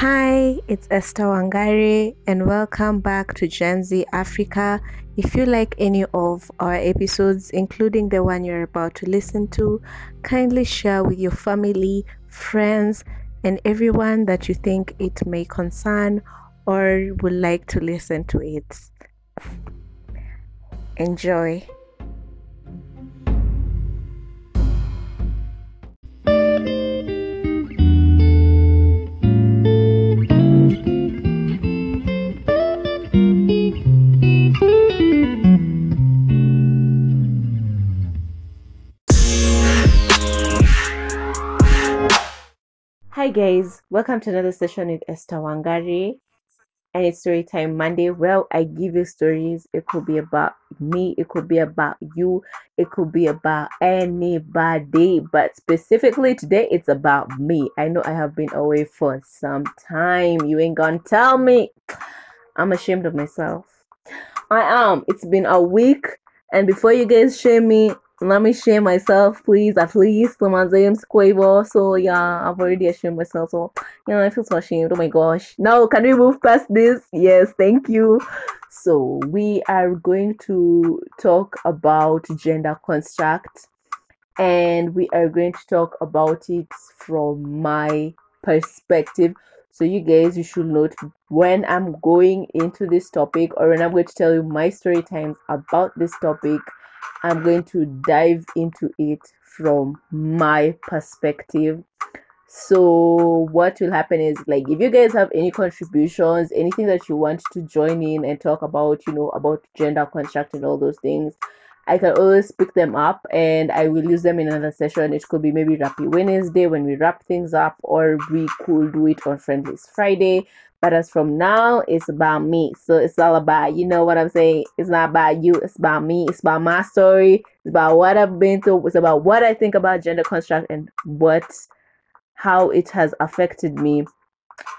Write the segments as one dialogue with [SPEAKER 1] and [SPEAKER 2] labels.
[SPEAKER 1] Hi, it's Esther Wangari, and welcome back to Gen Z Africa. If you like any of our episodes, including the one you're about to listen to, kindly share with your family, friends, and everyone that you think it may concern or would like to listen to it. Enjoy. Hi guys, welcome to another session with Esther Wangari. And it's story time Monday. Well, I give you stories. It could be about me, it could be about you, it could be about anybody, but specifically today it's about me. I know I have been away for some time. You ain't gonna tell me. I'm ashamed of myself. I am. It's been a week, and before you guys shame me, let me shame myself, please, at least. So my name's Quavo. So yeah, I've already ashamed myself. So know, I feel so ashamed. Oh my gosh. Now can we move past this? Yes, thank you. So we are going to talk about gender construct and we are going to talk about it from my perspective. So you guys you should note when I'm going into this topic or when I'm going to tell you my story times about this topic I'm going to dive into it from my perspective. So, what will happen is like if you guys have any contributions, anything that you want to join in and talk about, you know, about gender construct and all those things, I can always pick them up and I will use them in another session. It could be maybe Rappy Wednesday when we wrap things up, or we could do it on Friendlies Friday. But as from now, it's about me. So it's all about, you know what I'm saying? It's not about you, it's about me. It's about my story. It's about what I've been through. It's about what I think about gender construct and what, how it has affected me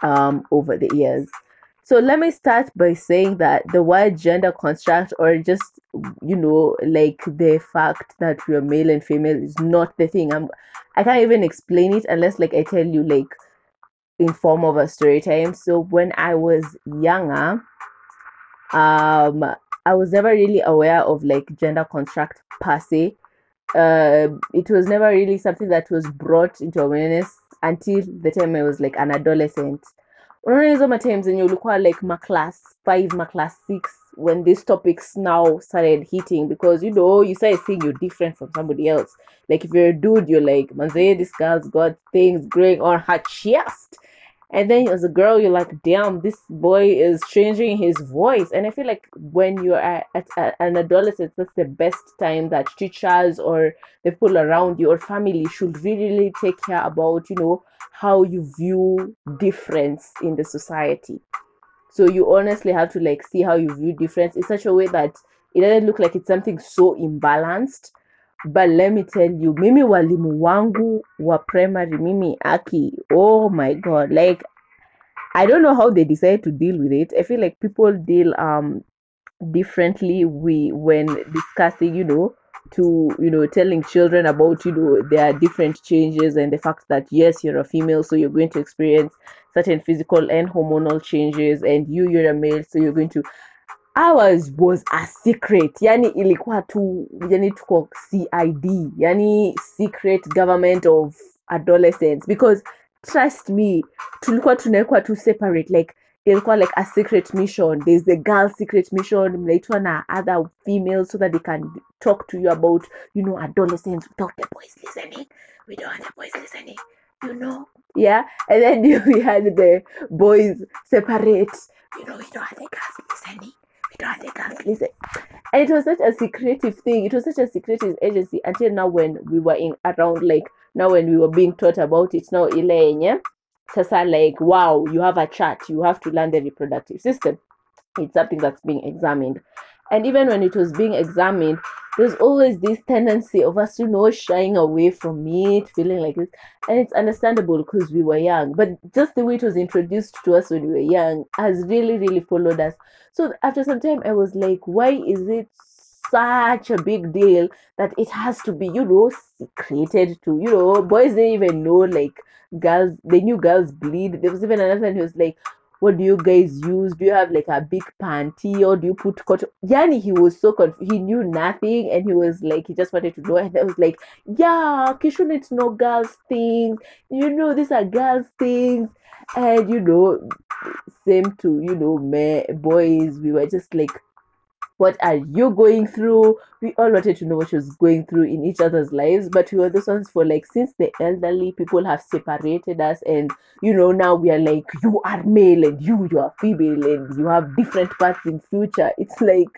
[SPEAKER 1] um, over the years. So let me start by saying that the word gender construct, or just, you know, like the fact that we are male and female is not the thing. I'm, I can't even explain it unless, like, I tell you, like, in form of a story time. So when I was younger, um, I was never really aware of like gender construct per se. Uh, it was never really something that was brought into awareness until the time I was like an adolescent. Unaona hizo matimes zenye ulikuwa like ma class 5 ma class 6 when these topics now started hitting because you know you started seeing you're different from somebody else like if you're a dude you're like manze this girl's got things growing on her chest and then as a girl you're like damn this boy is changing his voice. And i feel like when you're at, an adolescent that's the best time that teachers or the people around you or family should really, really take care about you know how you view difference in the society. So you honestly have to like see how you view difference in such a way that it doesn't look like it's something so imbalanced but let me tell you mimi walimu wangu wa primary mimi aki oh my god like i don't know how they decide to deal with it. I feel like people deal um differently we when discussing you know to you know telling children about you know their different changes and the fact that yes you're a female so you're going to experience certain physical and hormonal changes and you you're a male so you're going to ours was a secret. Yani ilikuwa tu yani tuko cid yani secret government of adolescents. Because trust me tulikuwa tunawekwa tu separate like ilikuwa like a secret mission. There's the girl secret mission mnaitwa na other females so that they can talk to you about you know adolescents without the boys listening. We don't want the boys listening you know? Yeah? And then we had the boys separate. You know we don't want the girls listening we don't want the listen. And it was such a secretive thing. It was such a secretive agency until now when we were in around like now when we were being taught about it now Elaine, yenye. Sasa like wow you have a chart. You have to learn the reproductive system. It's something that's being examined and even when it was being examined there's always this tendency of us you know shying away from it feeling like this and it's understandable because we were young but just the way it was introduced to us when we were young has really really followed us. So after some time i was like why is it such a big deal that it has to be you know secreted to? You know boys didn't even know like girls they knew girls bleed. There was even another one who was like, what do you guys use? Do you have like a big panty or do you put cotton? Yani, he was so confused. He knew nothing and he was like, he just wanted to know. And I was like, yeah, you shouldn't know girls' things. You know, these are girls' things. And, you know, same to, you know, me, boys, we were just like, what are you going through? We all wanted to know what she was going through in each other's lives, but we were those ones for like since the elderly people have separated us, and you know now we are like you are male and you you are female and you have different paths in future. It's like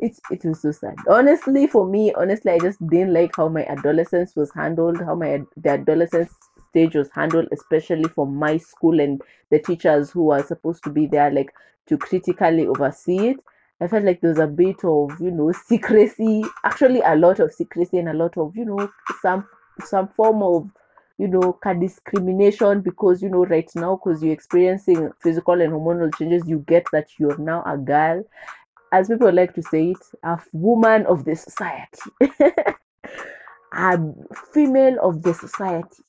[SPEAKER 1] it's it was so sad. Honestly, for me, honestly, I just didn't like how my adolescence was handled, how my the adolescence stage was handled, especially for my school and the teachers who are supposed to be there like to critically oversee it I felt like there was a bit of, you know, secrecy, actually a lot of secrecy and a lot of, you know, some some form of, you know, discrimination because, you know, right now, because you're experiencing physical and hormonal changes, you get that you're now a girl. As people like to say it, a woman of the society. a female of the society.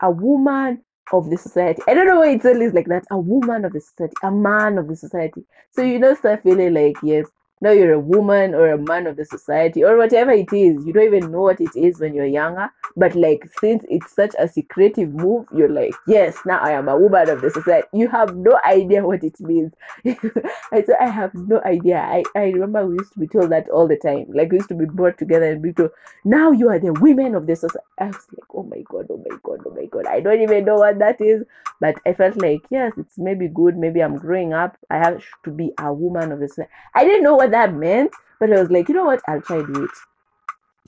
[SPEAKER 1] A woman of the society. I don't know why it's always like that. A woman of the society, a man of the society. So you know, start feeling like yes, now you're a woman or a man of the society or whatever it is. You don't even know what it is when you're younger. But like since it's such a secretive move, you're like, yes, now I am a woman of the society. You have no idea what it means. I said I have no idea. I, I remember we used to be told that all the time. Like we used to be brought together and be told, now you are the women of the society. I was like, oh my god, oh my god, oh my god. I don't even know what that is. But I felt like, yes, it's maybe good. Maybe I'm growing up. I have to be a woman of the society. I didn't know what what that meant, but I was like, you know what, I'll try do it.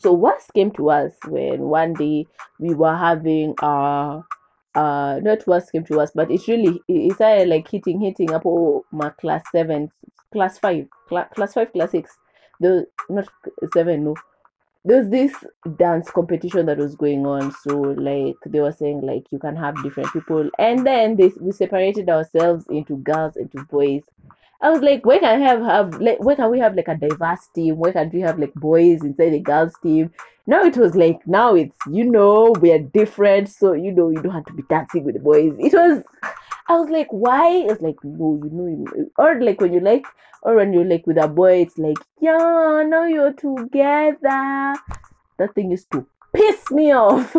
[SPEAKER 1] So what came to us when one day we were having uh uh not what came to us, but it's really it started like hitting hitting up oh my class seven, class five, cl- class five, class six. The not seven, no. There's this dance competition that was going on. So like they were saying like you can have different people, and then they we separated ourselves into girls into boys I was like, where can I have have like where can we have like a diverse team? Where can we have like boys inside the girls team? Now it was like now it's you know we are different, so you know you don't have to be dancing with the boys. It was I was like, why? It's like no, you know, or like when you like, or when you're like with a boy, it's like yeah, now you're together. That thing used to piss me off.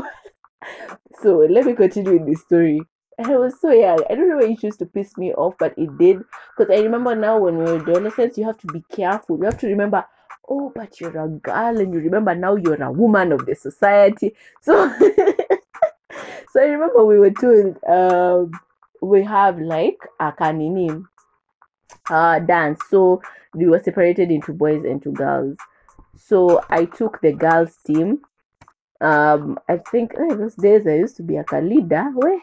[SPEAKER 1] so let me continue with this story. I was so young. I don't know why it used to piss me off, but it did. Because I remember now when we were adolescents, you have to be careful. You have to remember, oh, but you're a girl, and you remember now you're a woman of the society. So, so I remember we were told um, we have like a kanini uh, dance. So we were separated into boys and to girls. So I took the girls team. Um, I think hey, those days I used to be a leader. Where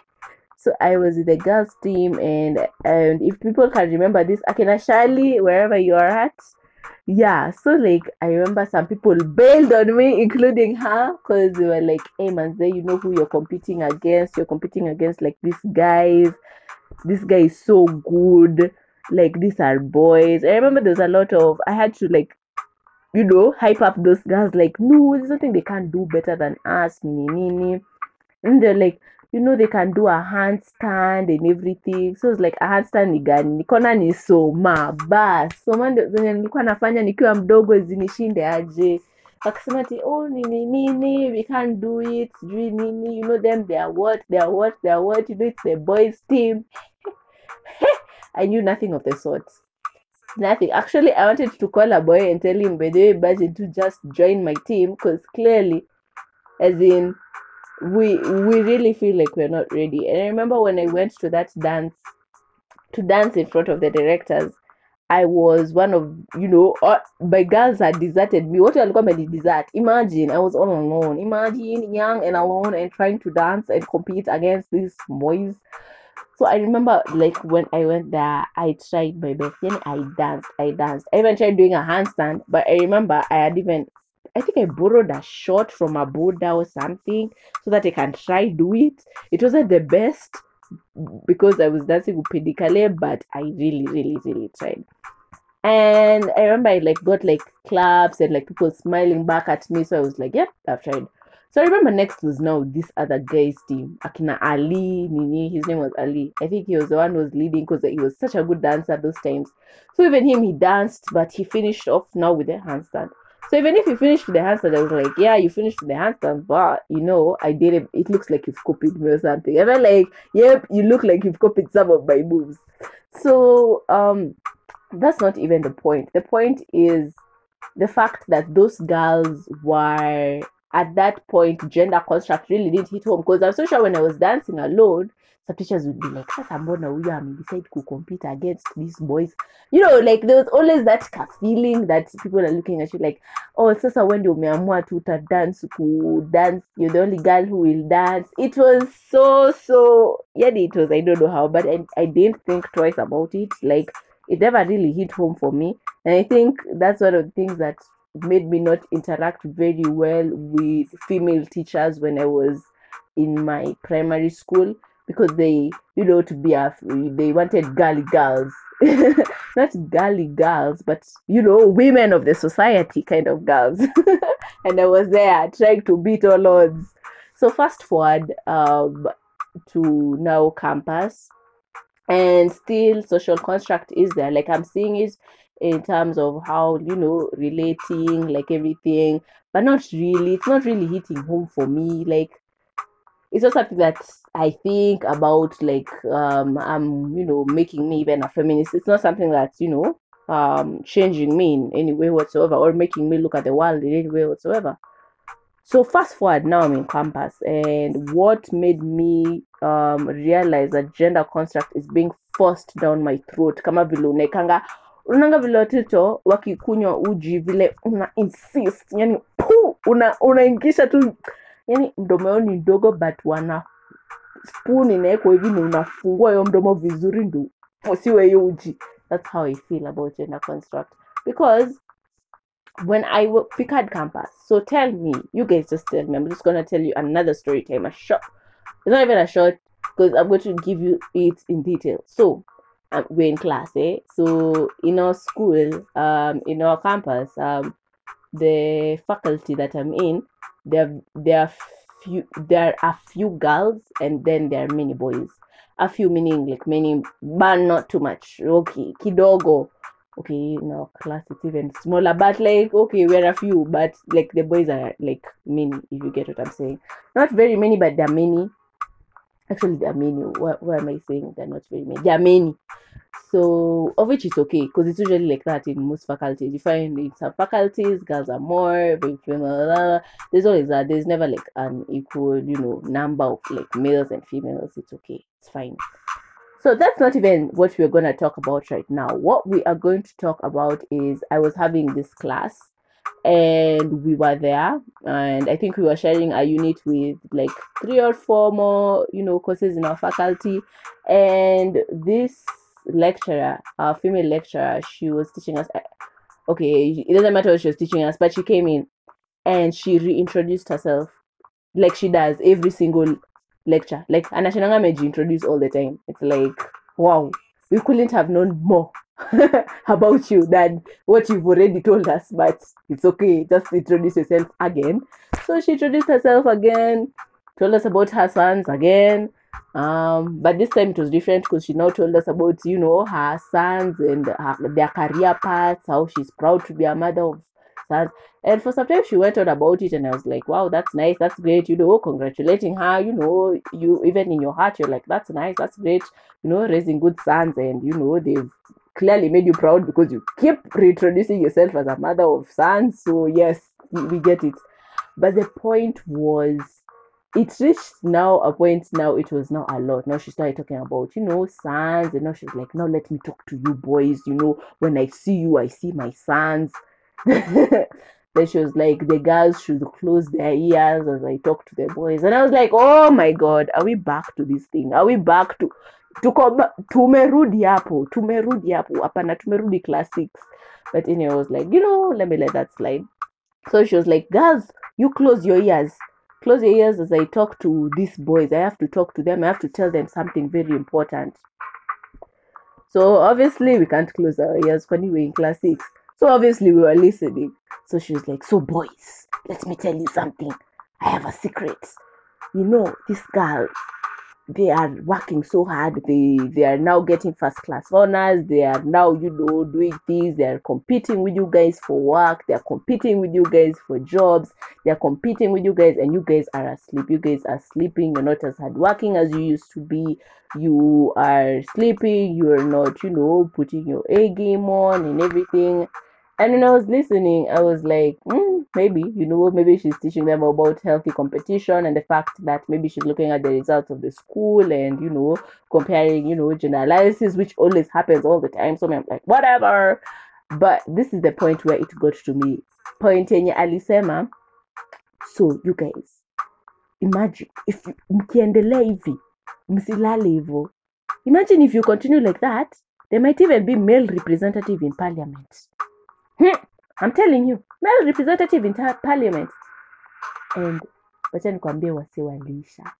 [SPEAKER 1] so I was with the girls team, and and if people can remember this, Akina Shali, wherever you are at, yeah. So like I remember some people bailed on me, including her, because they were like, "Hey man, you know who you're competing against? You're competing against like these guys. This guy is so good. Like these are boys." I remember there's a lot of I had to like you know, hype up those guys like, no, there's nothing they can't do better than us, nini nini. And they're like, you know they can do a handstand and everything. So it's like a handstand ni gani? Nikona ni soma. Bas soma zenye nilikuwa nafanya nikiwa mdogo zinishinde aje? Wakasema ti oh nini nini we can't do it. Sijui nini. You know them they are what they are what they are what. You know it's the boys team. I knew nothing of the sort. Nothing. Actually I wanted to call a boy and tell him by the way budget to just join my team. Because clearly as in we we really feel like we're not ready. And I remember when I went to that dance to dance in front of the directors, I was one of you know uh, my girls had deserted me. What walikuwa my desert? Imagine I was all alone. Imagine young and alone and trying to dance and compete against these boys. So I remember like when I went there, I tried my best. and I danced, I danced. I even tried doing a handstand, but I remember I had even I think I borrowed a shot from a Buddha or something so that I can try do it. It wasn't the best because I was dancing with Pedicale, but I really, really, really tried. And I remember I like got like claps and like people smiling back at me. So I was like, yep, I've tried. So I remember next was now this other guy's team, Akina Ali, Nini, his name was Ali. I think he was the one who was leading because he was such a good dancer those times. So even him, he danced, but he finished off now with a handstand. So even if you finish with the handstand, I was like, yeah, you finished with the handstand, but you know, I did it. It looks like you've copied me or something. I felt like, yep, you look like you've copied some of my moves. So um, that's not even the point. The point is the fact that those girls were at that point gender construct really didn't hit home because I'm so sure when I was dancing alone, teachers would be like, sasa mbona huyu amedecide compete against these boys? You know like there was always that feeling that people are looking at you like oh sasa when umeamua tu dance ku dance you're the only girl who will dance. It was so so yeah it was i don't know how but I, I didn't think twice about it. Like it never really hit home for me. And i think that's one of the things that made me not interact very well with female teachers when i was in my primary school because they, you know, to be a, they wanted girly girls, not girly girls, but you know, women of the society kind of girls. and I was there trying to beat all odds. So fast forward um, to now campus, and still social construct is there. Like I'm seeing it in terms of how you know relating, like everything, but not really. It's not really hitting home for me. Like it's not something that I think about like um I'm you know making me even a feminist. It's not something that's you know um changing me in any way whatsoever or making me look at the world in any way whatsoever. So fast forward now I'm in campus and what made me um realize that gender construct is being forced down my throat kama vile unaekanga unanga vile watoto wakikunywa uji vile una insist yani una unaingisha tu yani mdomo ni ndogo but wana spoon hivi na unafungua hiyo mdomo vizuri ndo hiyo uji that's how i feel about gender construct because when I w- Picard campus. So tell me, you guys just tell me. I'm just gonna tell you another story time. A short. It's not even a short because I'm going to give you it in detail. So um, we're in class, eh? So in our school, um, in our campus, um, the faculty that I'm in, there there are few there are few girls and then there are many boys. A few meaning like many, but not too much. Okay, kidogo. Okay, our class it's even smaller, but like okay, we're a few, but like the boys are like many. If you get what I'm saying, not very many, but there are many. Actually, there are many. What am I saying? They're not very many. There are many. So, of which is okay because it's usually like that in most faculties. You find in some faculties, girls are more, female. There's always that. There's never like an equal, you know, number of like males and females. It's okay. It's fine. So that's not even what we're going to talk about right now. What we are going to talk about is I was having this class and we were there and i think we were sharing a unit with like three or four more you know courses in our faculty and this lecturer, our female lecturer, she was teaching us. Okay, it doesn't matter what she was teaching us, but she came in and she reintroduced herself like she does every single lecture. Like Anashinanga Meji introduce all the time. It's like, wow, we couldn't have known more about you than what you've already told us, but it's okay. Just introduce yourself again. So she introduced herself again, told us about her sons again, um, but this time it was different because she now told us about, you know, her sons and her, their career paths, how she's proud to be a mother of sons. And for some time she went on about it, and I was like, wow, that's nice, that's great, you know, congratulating her, you know, you even in your heart, you're like, that's nice, that's great, you know, raising good sons, and you know, they've clearly made you proud because you keep reintroducing yourself as a mother of sons. So, yes, we get it. But the point was it reached now a point now it was now a lot now she started talking about you know sons and now she's like now let me talk to you boys you know when i see you i see my sons then she was like the girls should close their ears as i talk to the boys and i was like oh my god are we back to this thing are we back to tuko tumerudi hapo tumerudi hapo hapana tumerudi class six but anyway i was like you know let me let that slide so she was like girls you close your ears close your ears as I talk to these boys. I have to talk to them. I have to tell them something very important. So obviously we can't close our ears when we were in class six. So obviously we were listening. So she was like, So boys, let me tell you something. I have a secret. You know, this girl, they are working so hard they they are now getting first class honors they are now you know doing things they are competing with you guys for work they are competing with you guys for jobs they are competing with you guys and you guys are asleep. You guys are sleeping you're not as hardworking as you used to be. You are sleeping you're not you know putting your a game on and everything and when I was listening, I was like, mm, maybe, you know, maybe she's teaching them about healthy competition and the fact that maybe she's looking at the results of the school and, you know, comparing, you know, generalities, which always happens all the time. So I'm like, whatever. But this is the point where it got to me. Point yenye alisema, so you guys, imagine if mkiendelea hivi, msilale. Imagine if you continue like that, there might even be male representative in parliament. Hmm, I'm telling you, male representative in parliament. And wacha nikwambie wasi walisha.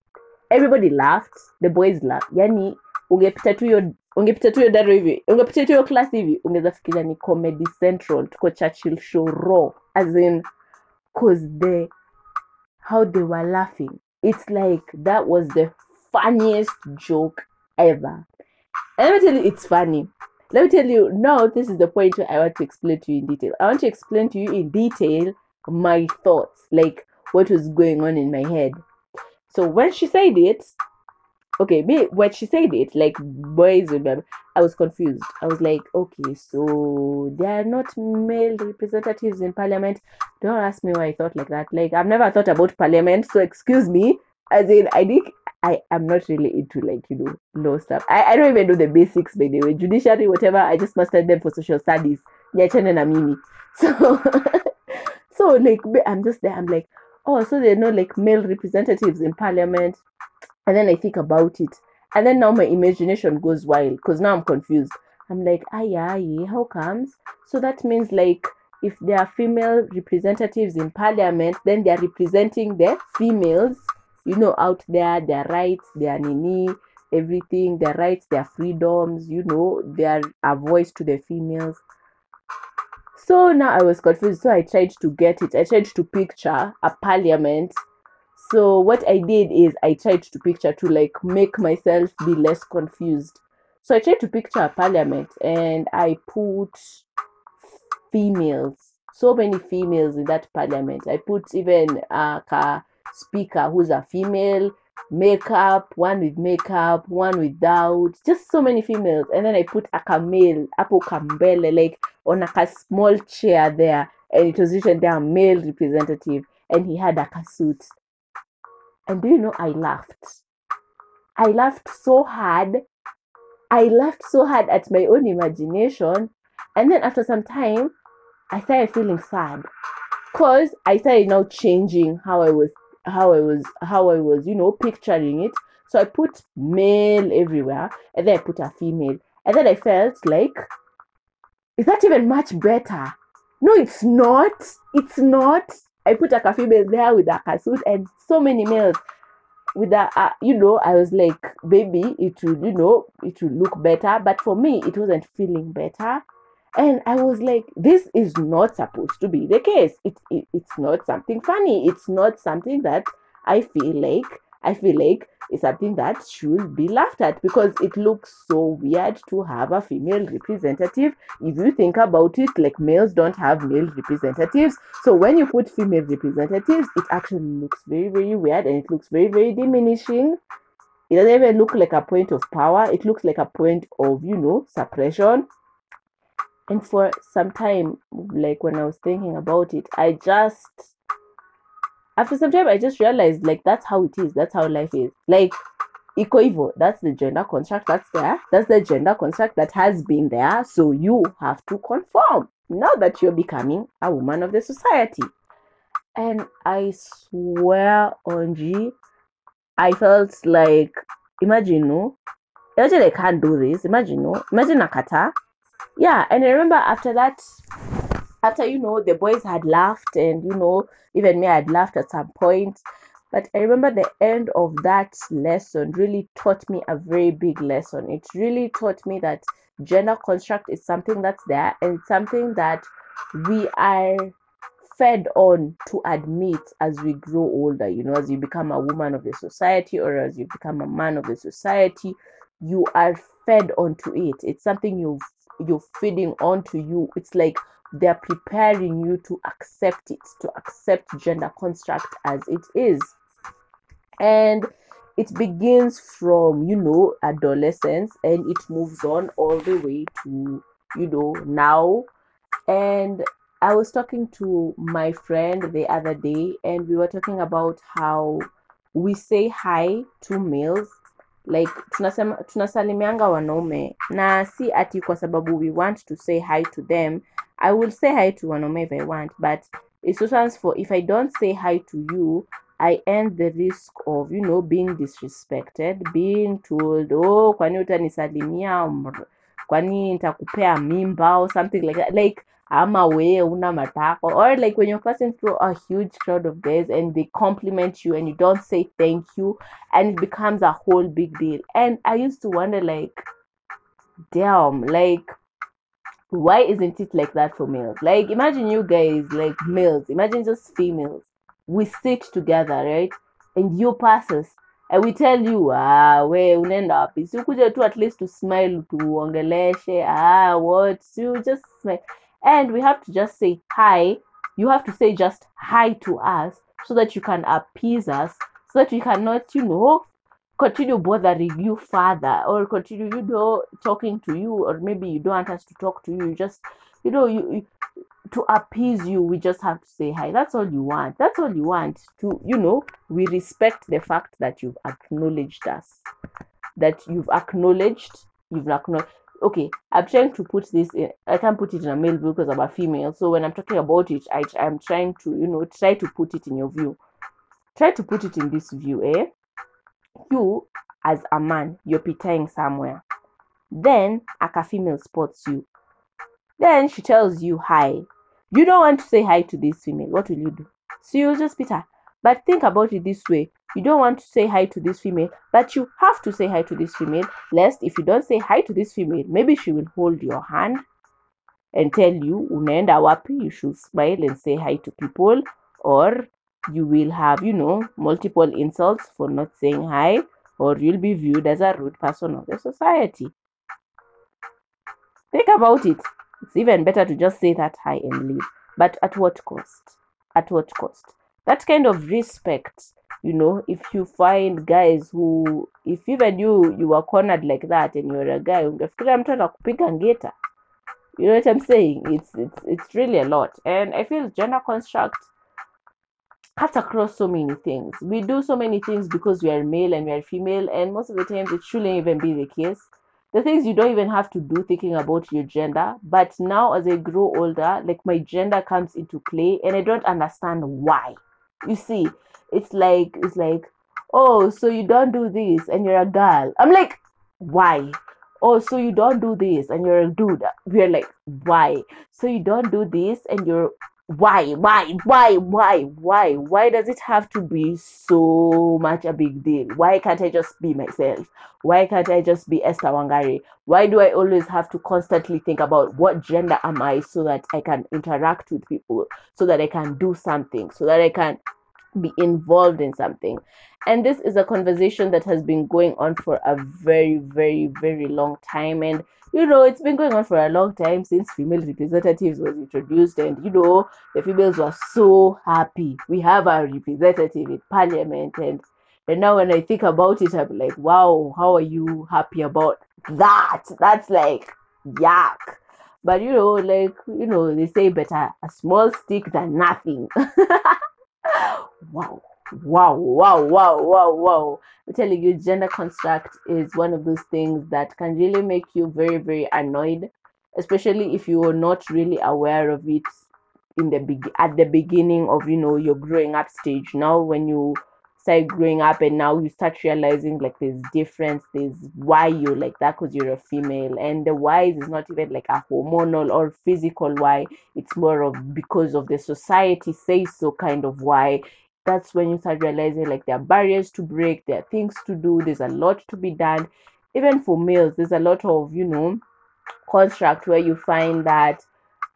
[SPEAKER 1] Everybody laughed, the boys laughed. Yani ungepita tu hiyo ungepita tu hiyo daro hivi, ungepita tu hiyo class hivi, ungeweza fikiria ni Comedy Central, tuko Churchill Show raw, as in cause the how they were laughing. It's like that was the funniest joke ever. And let me tell you, it's funny. Let me tell you, now this is the point where I want to explain to you in detail. I want to explain to you in detail my thoughts, like what was going on in my head. So when she said it, okay, me when she said it, like boys remember, I was confused. I was like, okay, so there are not male representatives in parliament. Don't ask me why I thought like that. Like I've never thought about parliament, so excuse me. As in, I think I am not really into like you know law stuff. I, I don't even know the basics by the way. Judiciary, whatever. I just mastered them for social studies. Niachane na mimi. So so like I'm just there. I'm like, oh, so there are no like male representatives in parliament. And then I think about it. And then now my imagination goes wild because now I'm confused. I'm like, aye, aye, how comes? So that means like if there are female representatives in parliament, then they are representing the females, you know, out there, their rights, their nini, everything, their rights, their freedoms, you know, their a voice to the females. So now I was confused. So I tried to get it. I tried to picture a parliament. So what I did is I tried to picture to like make myself be less confused. So I tried to picture a parliament and I put females, so many females in that parliament. I put even ka speaker who's a female, makeup, one with makeup, one without, just so many females. And then I put a camel, apo kambele, like on a small chair there, and it was written there male representative, and he had a suit. And do you know I laughed? I laughed so hard. I laughed so hard at my own imagination. And then after some time, I started feeling sad. Cause I started now changing how I was how I was how I was, you know, picturing it. So I put male everywhere and then I put a female. And then I felt like is that even much better? No, it's not. It's not. I put a female there with a suit and so many males with that uh, you know i was like baby it would you know it would look better but for me it wasn't feeling better and i was like this is not supposed to be the case. It, it it's not something funny. It's not something that i feel like i feel like it's something that should be laughed at because it looks so weird to have a female representative. If you think about it like males don't have male representatives. So when you put female representatives it actually looks very very weird and it looks very very diminishing. It doesn't even look like a point of power. It looks like a point of you know suppression and for some time like when i was thinking about it i just after some time i just realized like that's how it is that's how life is. Like hivyo that's the gender construct that's there that's the gender construct that has been there so you have to conform. Now that you're becoming a woman of the society. And i swear on g i felt like imagine no? Imagine i can't do this. Imagine no? Imagine nakata yeah and i remember after that after you know the boys had laughed and you know even me had laughed at some point. But i remember the end of that lesson really taught me a very big lesson. It really taught me that gender construct is something that's there and something that we are fed on to admit as we grow older you know as you become a woman of the society or as you become a man of the society you are fed onto it. It's something you've you're feeding onto you it's like they're preparing you to accept it to accept gender construct as it is. And it begins from you know adolescence and it moves on all the way to you know now. And i was talking to my friend the other day and we were talking about how we say hi to males like tunasema tunasalimianga wanaume na si ati kwa sababu we want to say hi to them. I will say hi to wanaume if i want but sometimes for if i don't say hi to you i end the risk of you know being disrespected being told oh kwani utanisalimia kwani nitakupea mimba or something like that. Like ama we una matako or like when you're passing through a huge crowd of guys and they compliment you and you don't say thank you and it becomes a whole big deal. And i used to wonder like damn like why isn't it like that for males? Like imagine you guys like males. Imagine just females. We sit together right? And you pass us and we tell you ah we unaenda wapi. Si ukuje tu at least to smile to tuongeleshe ah what? You just smile and we have to just say hi. You have to say just hi to us so that you can appease us so that we cannot you know continue bothering you further or continue you know talking to you or maybe you don't want us to talk to you. Just you know you, you to appease you we just have to say hi. That's all you want. That's all you want to you know we respect the fact that you've acknowledged us that you've acknowledged you've acknowledged okay i'm trying to put this in i can't put it in a male view because i'm a female. So when i'm talking about it I, i'm trying to you know try to put it in your view. Try to put it in this view eh? You as a man you're pitting somewhere. Then a female spots you. Then she tells you hi. You don't want to say hi to this female. What will you do? So you'll just pit her. But think about it this way you don't want to say hi to this female but you have to say hi to this female lest if you don't say hi to this female maybe she will hold your hand and tell you unaenda wapi? You should smile and say hi to people or you will have you know multiple insults for not saying hi or you'll be viewed as a rude person of the society. Think about it. It's even better to just say that hi and leave. But at what cost? At what cost? That kind of respect you know if you find guys who if even you you were cornered like that and you're a guy ungefikiria mtu atakupiga ngeta. You know what i'm saying? It's it's it's really a lot. And i feel gender construct cuts across so many things. We do so many things because we are male and we are female and most of the times it shouldn't even be the case. The things you don't even have to do thinking about your gender but now as i grow older like my gender comes into play and i don't understand why. You see it's like it's like oh so you don't do this and you're a girl. I'm like why? Oh so you don't do this and you're a dude. We're like why? So you don't do this and you're why why why why why why does it have to be so much a big deal? Why can't i just be myself? Why can't i just be esther wangari? Why do i always have to constantly think about what gender am i so that i can interact with people so that i can do something so that i can be involved in something. And this is a conversation that has been going on for a very very very long time. And you know it's been going on for a long time since female representatives was introduced. And you know the females were so happy. We have a representative in parliament. And and now when i think about it i'm like wow how are you happy about that? That's like yuck. But you know like you know they say better a small stick than nothing wow wow wow wow wow wow. I'm telling you gender construct is one of those things that can really make you very very annoyed especially if you are not really aware of it in the big at the beginning of you know your growing up stage. Now when you start growing up and now you start realizing like there's difference there's why you're like that because you're a female. And the why is not even like a hormonal or physical why it's more of because of the society says so kind of why. That's when you start realizing like there are barriers to break there are things to do there's a lot to be done. Even for males there's a lot of you know construct where you find that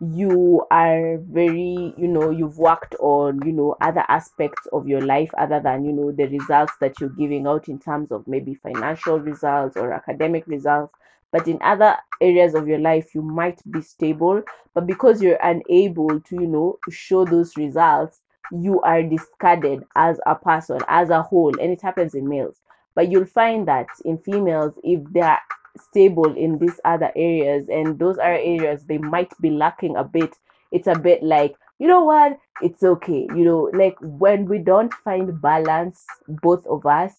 [SPEAKER 1] you are very you know you've worked on you know other aspects of your life other than you know the results that you're giving out in terms of maybe financial results or academic results. But in other areas of your life you might be stable. But because you're unable to you know show those results you are discarded as a person as a whole. And it happens in males. But you'll find that in females if they're stable in these other areas and those other areas they might be lacking a bit. It's a bit like you know what? It's okay. You know like when we don't find balance both of us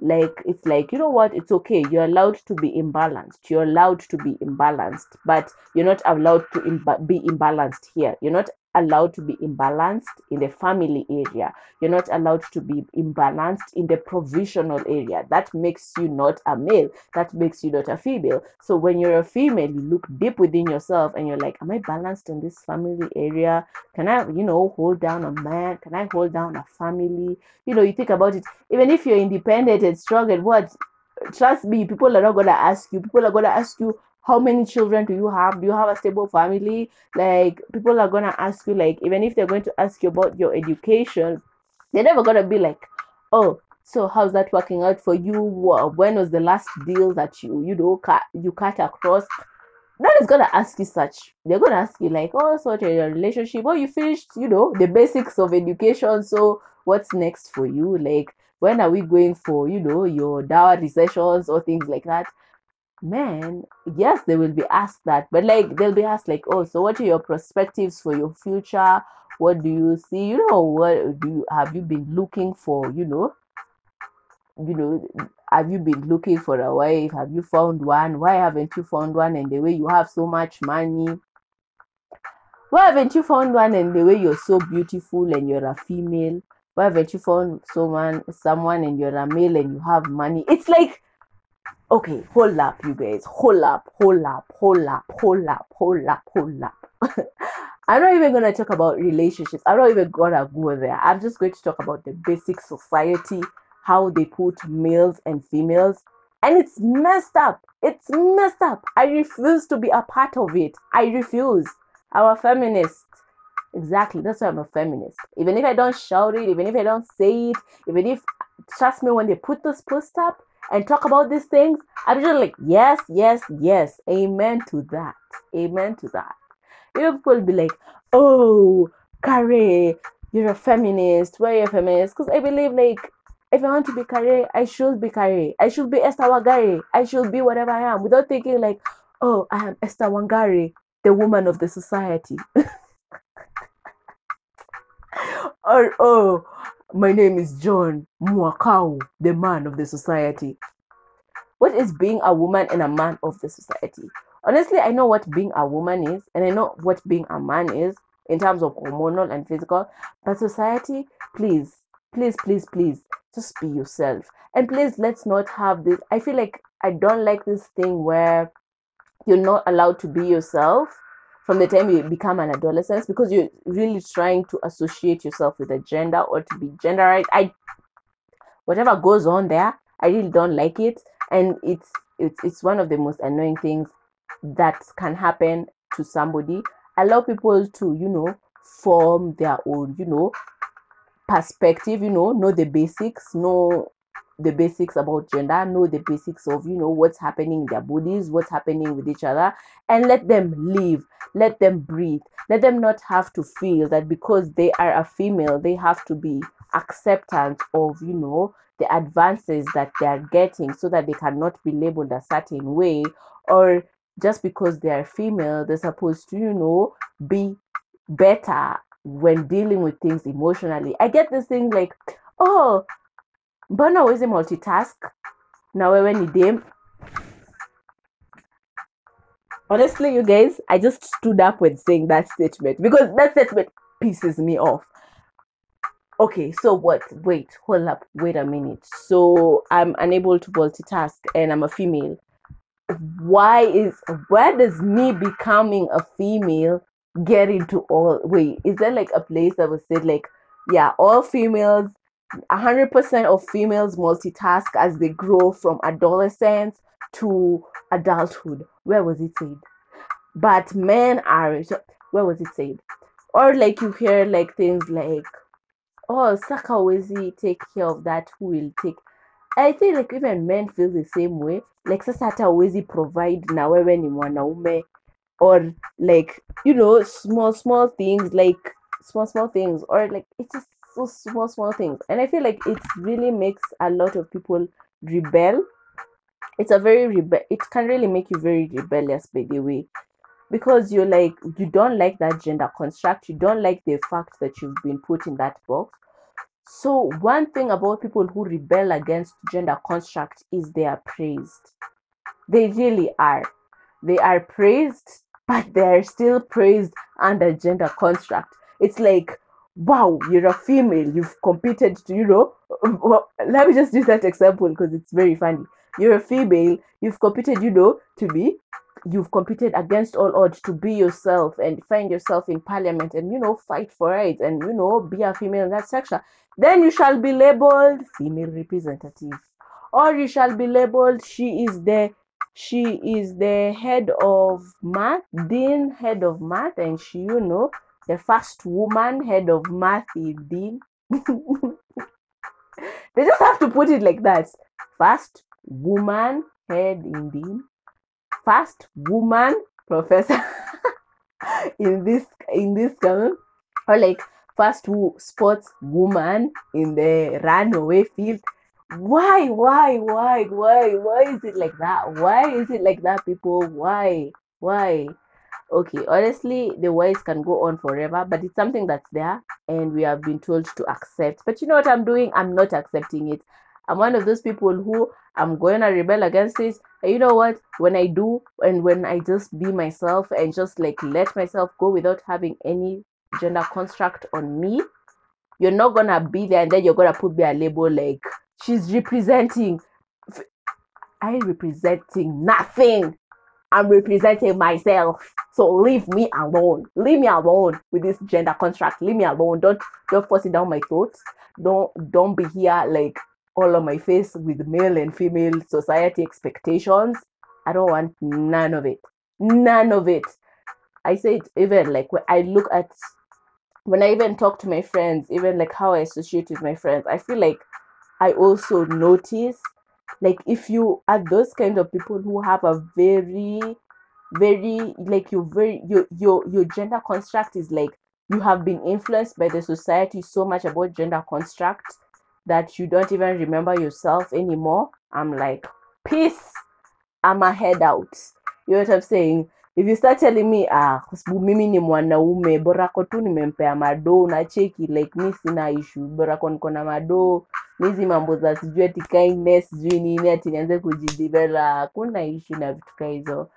[SPEAKER 1] like it's like you know what? It's okay. You're allowed to be imbalanced. You're allowed to be imbalanced but you're not allowed to Im- be imbalanced here. You're not allowed to be imbalanced in the family area. You're not allowed to be imbalanced in the provisional area. That makes you not a male. That makes you not a female. So when you're a female, you look deep within yourself and you're like, Am I balanced in this family area? Can I, you know, hold down a man? Can I hold down a family? You know, you think about it. Even if you're independent and strong and what, trust me, people are not gonna ask you. People are gonna ask you, how many children do you have? Do you have a stable family? Like people are going to ask you like even if they're going to ask you about your education they're never going to be like oh so how's that working out for you? When was the last deal that you you know cut you cut across? Is gonna ask you such they're gonna ask you like oh so your relationship oh you finished you know the basics of education so what's next for you? Like when are we going for you know your dowry sessions or things like that men yes they will be asked that but like they'll be asked like oh so what are your perspectives for your future? What do you see? You know what do you have you been looking for you know? You know have you been looking for a wife? Have you found one? Why haven't you found one and the way you have so much money? Why haven't you found one and the way you're so beautiful and you're a female? Why haven't you found someone someone and you're a male and you have money? It's like okay, hold up, you guys, hold up, hold up, hold up, hold up, hold up, hold up. I'm not even gonna talk about relationships. I'm not even gonna go there. I'm just going to talk about the basic society, how they put males and females, and it's messed up. It's messed up. I refuse to be a part of it. I refuse. I'm a feminist. Exactly. That's why I'm a feminist. Even if I don't shout it, even if I don't say it, even if trust me, when they put this post up, and talk about these things, I'm just like, yes, yes, yes, amen to that, amen to that. You know, people be like, oh, Carrie, you're a feminist. Why are you a feminist? Because I believe, like, if I want to be Carrie, I should be Carrie. I should be Esther Wangari. I should be whatever I am without thinking, like, oh, I am Esther Wangari, the woman of the society. or, oh, my name is John Mwakau, the man of the society. What is being a woman and a man of the society? Honestly, I know what being a woman is, and I know what being a man is in terms of hormonal and physical. But society, please, please, please, please, just be yourself. And please, let's not have this. I feel like I don't like this thing where you're not allowed to be yourself from the time you become an adolescent because you're really trying to associate yourself with a gender or to be genderized. I whatever goes on there, I really don't like it. And it's it's it's one of the most annoying things that can happen to somebody. Allow people to, you know, form their own, you know, perspective, you know, know the basics, know the basics about gender, know the basics of, you know, what's happening in their bodies, what's happening with each other, and let them live, let them breathe, let them not have to feel that because they are a female, they have to be acceptant of, you know, the advances that they are getting so that they cannot be labeled a certain way or just because they are female, they're supposed to, you know, be better when dealing with things emotionally. I get this thing like, oh, mbona huwezi multitask? Na wewe ni dem honestly you guys i just stood up when saying that statement because that statement pisses me off. Okay so what? Wait hold up. Wait a minute. So i'm unable to multitask and i'm a female. Why is where does me becoming a female get into all wait is there like a place that was said like yeah all females 100% of females multitask as they grow from adolescence to adulthood. Where was it said? But men are where was it said or like you hear like things like oh saka hawezi take care of that who will take i think like even men feel the same way like sasa hata provide na wewe ni mwanaume or like you know small small things like small small things or like it's just so small small things. And i feel like it really makes a lot of people rebel. It's a very rebe- it can really make you very rebellious by the way. Because you're like you don't like that gender construct you don't like the fact that you've been put in that box. So one thing about people who rebel against gender construct is they are praised. They really are. They are praised but they are still praised under gender construct. It's like wow you're a female you've competed to you know well, let me just use that example because it's very funny. You're a female you've competed you know to be you've competed against all odds to be yourself and find yourself in parliament and you know fight for rights and you know be a female in that section. Then you shall be labeled female representative. Or you shall be labeled she is the she is the head of math dean head of math and she you know the first woman head of math in dean they just have to put it like that. First woman head in dean first woman professor in this in this canon or like first sports woman in the runaway field. Why why why why why is it like that? Why is it like that people? Why why okay honestly the whys can go on forever but it's something that's there and we have been told to accept. But you know what i'm doing? I'm not accepting it. I'm one of those people who i'm going to rebel against this and you know what? When i do and when i just be myself and just like let myself go without having any gender construct on me you're not gonna be there and then you're gonna put me a label like she's representing. I representing nothing i'm representing myself. So leave me alone. Leave me alone with this gender construct leave me alone. Don't don't force it down my throat. Don't don't be here like all on my face with male and female society expectations. I don't want none of it. None of it. I say it even like when i look at when I even talk to my friends, even like how I associate with my friends, I feel like I also notice like if you are those kind of people who have a very very like your very your your your gender construct is like you have been influenced by the society so much about gender construct that you don't even remember yourself anymore. I'm like, peace. I'm a head out. You know what I'm saying? If you start telling me ah, kwa sababu mimi ni mwanaume borako tu nimempea madoo nacheki like mi sina issue borako niko na madoo nizi mambo za sijui ati kindness sijui nini ati nianze kujidivela hakuna issue na vitu ka hizo.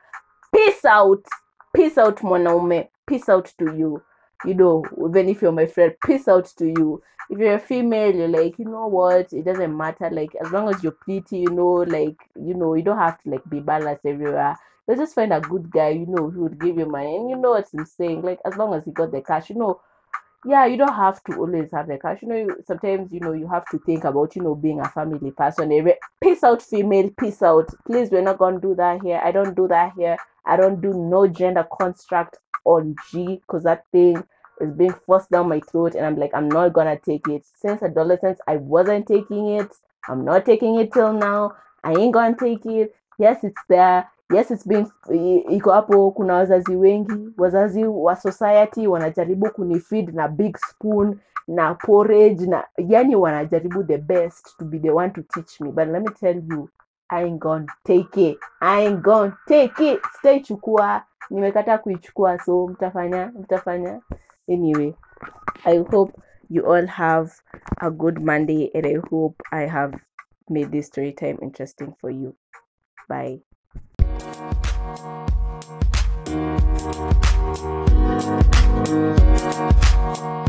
[SPEAKER 1] Peace out peace out mwanaume peace out to you. You know even if you're my friend peace out to you. If you're a female you're like you know what? It doesn't matter like as long as you're pretty you know like you know you don't have to like be balanced everywhere let's just find a good guy you know who would give you money. And you know what i'm saying like as long as he got the cash you know yeah you don't have to always have the cash. You know you, sometimes you know you have to think about you know being a family person. Peace out female peace out. Please we're not gonna do that here. I don't do that here. I don't do no gender construct on g because that thing is being forced down my throat and i'm like i'm not gonna take it. Since adolescence i wasn't taking it. I'm not taking it till now. I ain't gonna take it. Yes it's there yes it's been iko hapo kuna wazazi wengi wazazi wa society wanajaribu kunifeed na big spoon na porridge na yani wanajaribu the best to be the one to teach me. But let me tell you I gonna take it. I sitaichukua nimekata kuichukua so mtafanya mtafanya. Anyway i hope you all have a good monday and i hope i have made this story time interesting for you. Bye Thank you.